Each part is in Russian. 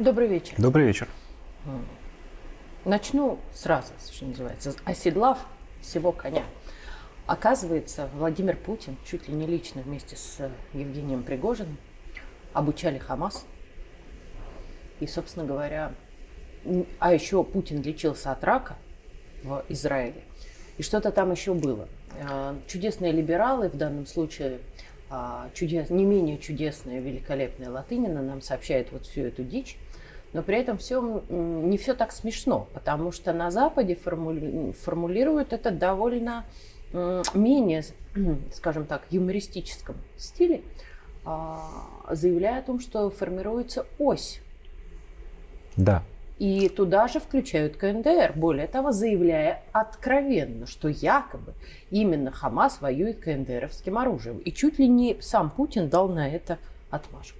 Добрый вечер. Добрый вечер. Начну сразу, что называется, оседлав всего коня. Оказывается, Владимир Путин чуть ли не лично вместе с Евгением Пригожиным обучали Хамас. И, собственно говоря, а еще Путин лечился от рака в Израиле. И что-то там еще было. А, чудесные либералы, в данном случае а, чудес, не менее чудесная, великолепная Латынина нам сообщает вот всю эту дичь. Но при этом все не все так смешно, потому что на Западе формули, формулируют это довольно менее, скажем так, юмористическом стиле, а, заявляя о том, что формируется ось. Да. И туда же включают КНДР, более того, заявляя откровенно, что якобы именно Хамас воюет КНДРовским оружием. И чуть ли не сам Путин дал на это отмашку.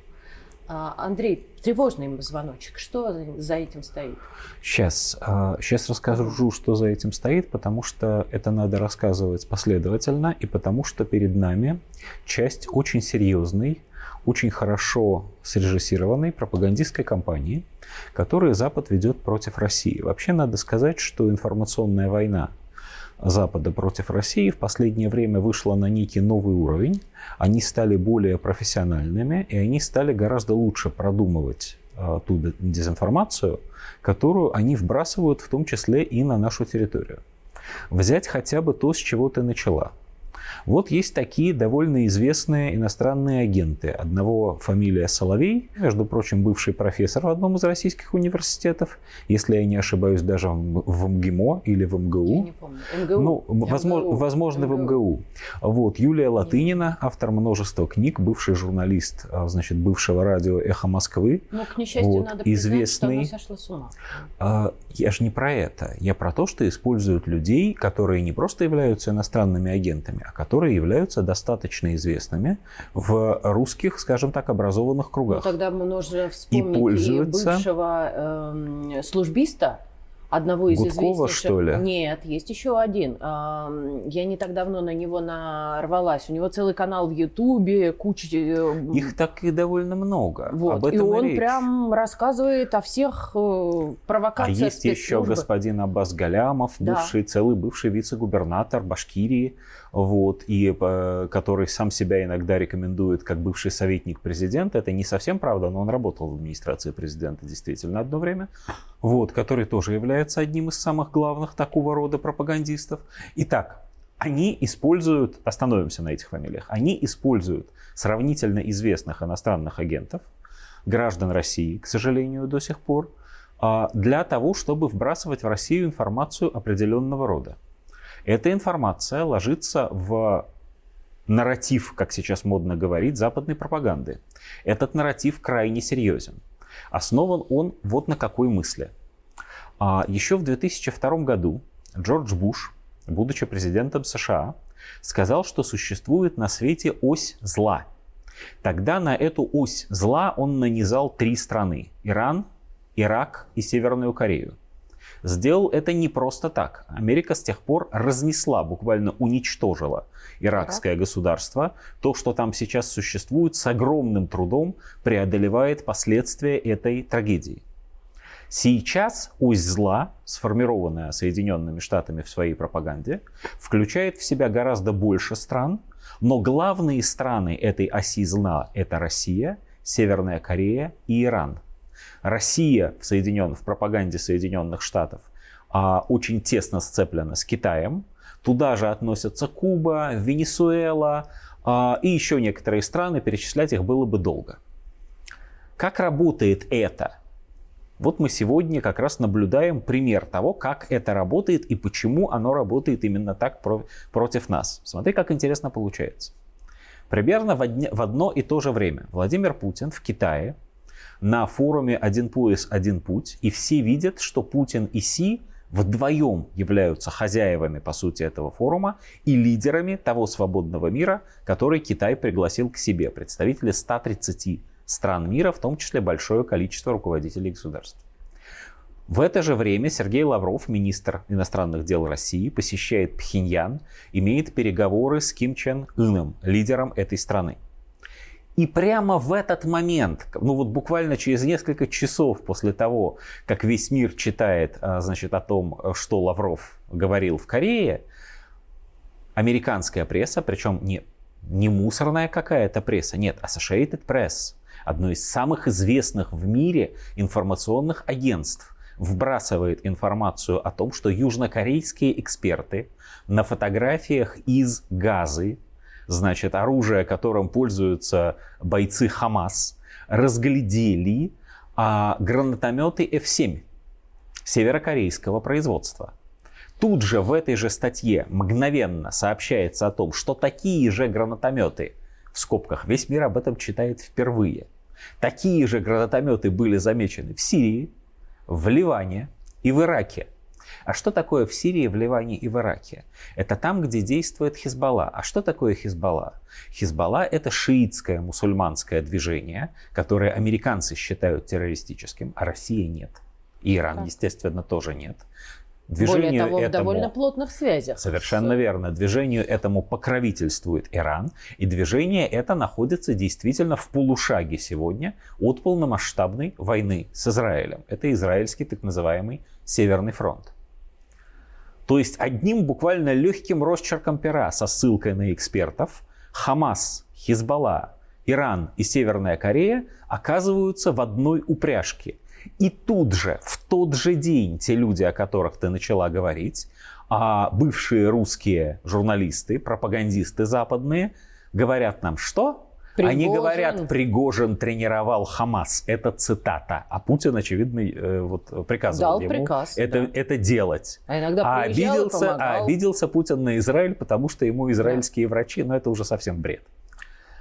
А, Андрей, тревожный звоночек. Что за этим стоит? Сейчас. Сейчас а, расскажу, что за этим стоит, потому что это надо рассказывать последовательно, и потому что перед нами часть очень серьезной, очень хорошо срежиссированной пропагандистской кампании, которую Запад ведет против России. Вообще надо сказать, что информационная война Запада против России в последнее время вышла на некий новый уровень. Они стали более профессиональными, и они стали гораздо лучше продумывать а, ту дезинформацию, которую они вбрасывают в том числе и на нашу территорию. Взять хотя бы то, с чего ты начала – вот есть такие довольно известные иностранные агенты. Одного фамилия Соловей, между прочим, бывший профессор в одном из российских университетов, если я не ошибаюсь, даже в МГИМО или в МГУ. Я не помню. МГУ. Ну, возможно, возможно МГУ. в МГУ. Вот. Юлия Латынина, автор множества книг, бывший журналист, а, значит, бывшего радио «Эхо Москвы». Ну, к несчастью, вот, надо признать, известный. что она сошла с ума. А, я же не про это. Я про то, что используют людей, которые не просто являются иностранными агентами, которые являются достаточно известными в русских, скажем так, образованных кругах. Ну, тогда нужно вспомнить и пользуются... бывшего э, службиста, одного из Гудкова, известнейших... что ли? Нет, есть еще один. Я не так давно на него нарвалась. У него целый канал в Ютубе, куча... Э, Их так и довольно много. Вот. Об этом и он речь. прям рассказывает о всех э, провокациях А есть еще господин Аббас Галямов, бывший, да. целый бывший вице-губернатор Башкирии, вот, и э, который сам себя иногда рекомендует как бывший советник президента. Это не совсем правда, но он работал в администрации президента действительно одно время. Вот, который тоже является одним из самых главных такого рода пропагандистов. Итак, они используют, остановимся на этих фамилиях, они используют сравнительно известных иностранных агентов, граждан России, к сожалению, до сих пор, а, для того, чтобы вбрасывать в Россию информацию определенного рода. Эта информация ложится в нарратив, как сейчас модно говорить, западной пропаганды. Этот нарратив крайне серьезен. Основан он вот на какой мысли. А еще в 2002 году Джордж Буш, будучи президентом США, сказал, что существует на свете ось зла. Тогда на эту ось зла он нанизал три страны – Иран, Ирак и Северную Корею. Сделал это не просто так. Америка с тех пор разнесла, буквально уничтожила иракское государство. То, что там сейчас существует, с огромным трудом преодолевает последствия этой трагедии. Сейчас ось зла, сформированная Соединенными Штатами в своей пропаганде, включает в себя гораздо больше стран, но главные страны этой оси зла – это Россия, Северная Корея и Иран – Россия в, Соединен... в пропаганде Соединенных Штатов а, очень тесно сцеплена с Китаем. Туда же относятся Куба, Венесуэла а, и еще некоторые страны. Перечислять их было бы долго. Как работает это? Вот мы сегодня как раз наблюдаем пример того, как это работает и почему оно работает именно так про- против нас. Смотри, как интересно получается. Примерно в, одне, в одно и то же время Владимир Путин в Китае на форуме «Один пояс, один путь», и все видят, что Путин и Си вдвоем являются хозяевами, по сути, этого форума и лидерами того свободного мира, который Китай пригласил к себе, представители 130 стран мира, в том числе большое количество руководителей государств. В это же время Сергей Лавров, министр иностранных дел России, посещает Пхеньян, имеет переговоры с Ким Чен Ыном, лидером этой страны. И прямо в этот момент, ну вот буквально через несколько часов после того, как весь мир читает, а, значит, о том, что Лавров говорил в Корее, американская пресса, причем не, не мусорная какая-то пресса, нет, Associated Press, одно из самых известных в мире информационных агентств, вбрасывает информацию о том, что южнокорейские эксперты на фотографиях из газы, значит, оружие, которым пользуются бойцы Хамас, разглядели а, гранатометы F-7 северокорейского производства. Тут же в этой же статье мгновенно сообщается о том, что такие же гранатометы, в скобках весь мир об этом читает впервые, такие же гранатометы были замечены в Сирии, в Ливане и в Ираке. А что такое в Сирии, в Ливане и в Ираке? Это там, где действует Хизбалла. А что такое Хизбалла? Хизбалла – это шиитское мусульманское движение, которое американцы считают террористическим, а Россия нет. И Иран, естественно, тоже нет. Движению Более того, этому, в довольно плотных связях. Совершенно верно. Движению этому покровительствует Иран, и движение это находится действительно в полушаге сегодня от полномасштабной войны с Израилем. Это израильский так называемый Северный фронт. То есть одним буквально легким росчерком пера со ссылкой на экспертов Хамас, Хизбалла, Иран и Северная Корея оказываются в одной упряжке – и тут же, в тот же день, те люди, о которых ты начала говорить, а бывшие русские журналисты, пропагандисты западные, говорят нам, что? Пригожин. Они говорят, Пригожин тренировал Хамас. Это цитата. А Путин, очевидно, э, вот приказывал Дал ему приказ, это, да. это делать. А иногда а обиделся, а обиделся Путин на Израиль, потому что ему израильские да. врачи, но это уже совсем бред.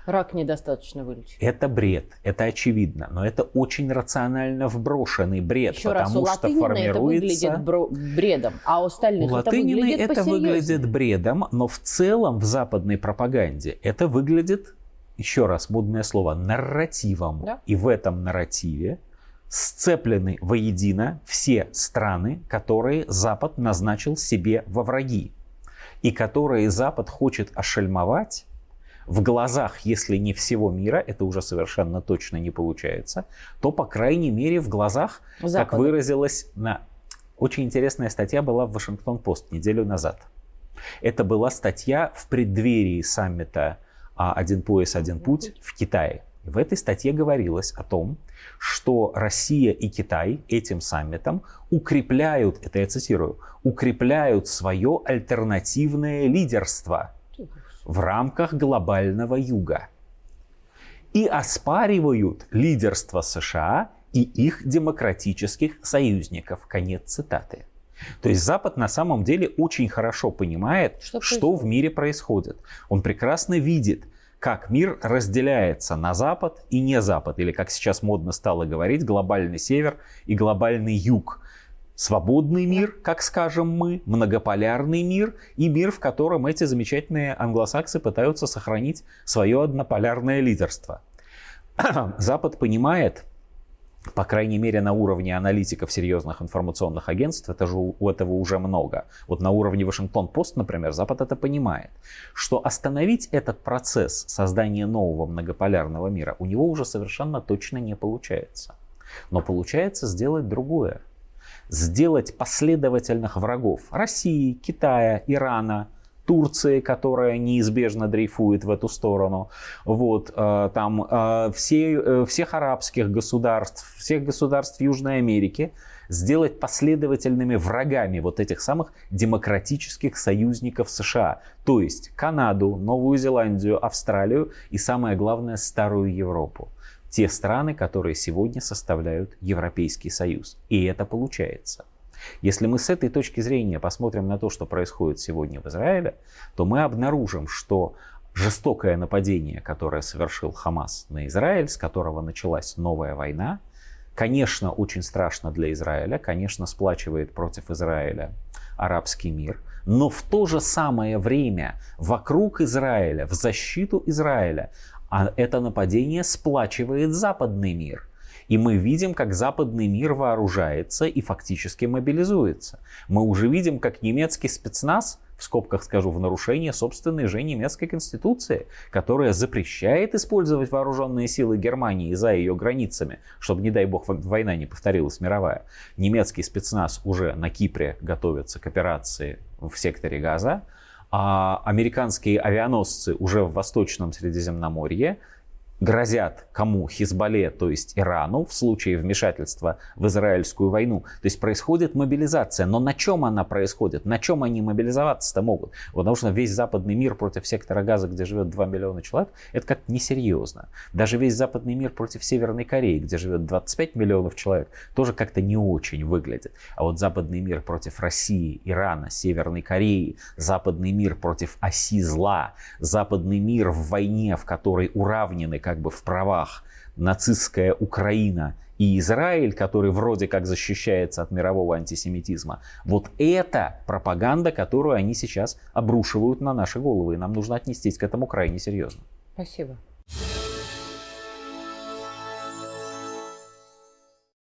Рак недостаточно вылечить. Это бред, это очевидно, но это очень рационально вброшенный бред, Еще потому раз, у что формируется... это выглядит бредом, а у остальных у это выглядит это выглядит бредом, но в целом в западной пропаганде это выглядит, еще раз модное слово, нарративом. Да? И в этом нарративе сцеплены воедино все страны, которые Запад назначил себе во враги. И которые Запад хочет ошельмовать в глазах, если не всего мира, это уже совершенно точно не получается, то, по крайней мере, в глазах, Запада. как выразилась на... Очень интересная статья была в Вашингтон-Пост неделю назад. Это была статья в преддверии саммита «Один пояс, один путь» в Китае. В этой статье говорилось о том, что Россия и Китай этим саммитом укрепляют, это я цитирую, укрепляют свое альтернативное лидерство – в рамках глобального юга и оспаривают лидерство США и их демократических союзников. Конец цитаты. То есть Запад на самом деле очень хорошо понимает, что, что в мире происходит. Он прекрасно видит, как мир разделяется на Запад и не Запад, или как сейчас модно стало говорить, глобальный север и глобальный юг. Свободный мир, как скажем мы, многополярный мир и мир, в котором эти замечательные англосаксы пытаются сохранить свое однополярное лидерство. Запад понимает, по крайней мере на уровне аналитиков серьезных информационных агентств, это же, у этого уже много. Вот на уровне Вашингтон-Пост, например, Запад это понимает, что остановить этот процесс создания нового многополярного мира у него уже совершенно точно не получается. Но получается сделать другое сделать последовательных врагов России, Китая, Ирана, Турции, которая неизбежно дрейфует в эту сторону, вот, э, там, э, все, э, всех арабских государств, всех государств Южной Америки, сделать последовательными врагами вот этих самых демократических союзников США, то есть Канаду, Новую Зеландию, Австралию и, самое главное, Старую Европу те страны, которые сегодня составляют Европейский Союз. И это получается. Если мы с этой точки зрения посмотрим на то, что происходит сегодня в Израиле, то мы обнаружим, что жестокое нападение, которое совершил Хамас на Израиль, с которого началась новая война, конечно, очень страшно для Израиля, конечно, сплачивает против Израиля арабский мир, но в то же самое время вокруг Израиля, в защиту Израиля а это нападение сплачивает западный мир. И мы видим, как западный мир вооружается и фактически мобилизуется. Мы уже видим, как немецкий спецназ в скобках скажу, в нарушение собственной же немецкой конституции, которая запрещает использовать вооруженные силы Германии за ее границами, чтобы, не дай бог, война не повторилась мировая. Немецкий спецназ уже на Кипре готовится к операции в секторе Газа, а американские авианосцы уже в Восточном Средиземноморье грозят кому? Хизбалле, то есть Ирану, в случае вмешательства в израильскую войну. То есть происходит мобилизация. Но на чем она происходит? На чем они мобилизоваться-то могут? Потому что весь западный мир против сектора газа, где живет 2 миллиона человек, это как несерьезно. Даже весь западный мир против Северной Кореи, где живет 25 миллионов человек, тоже как-то не очень выглядит. А вот западный мир против России, Ирана, Северной Кореи, западный мир против оси зла, западный мир в войне, в которой уравнены как бы в правах нацистская Украина и Израиль, который вроде как защищается от мирового антисемитизма, вот это пропаганда, которую они сейчас обрушивают на наши головы. И нам нужно отнестись к этому крайне серьезно. Спасибо.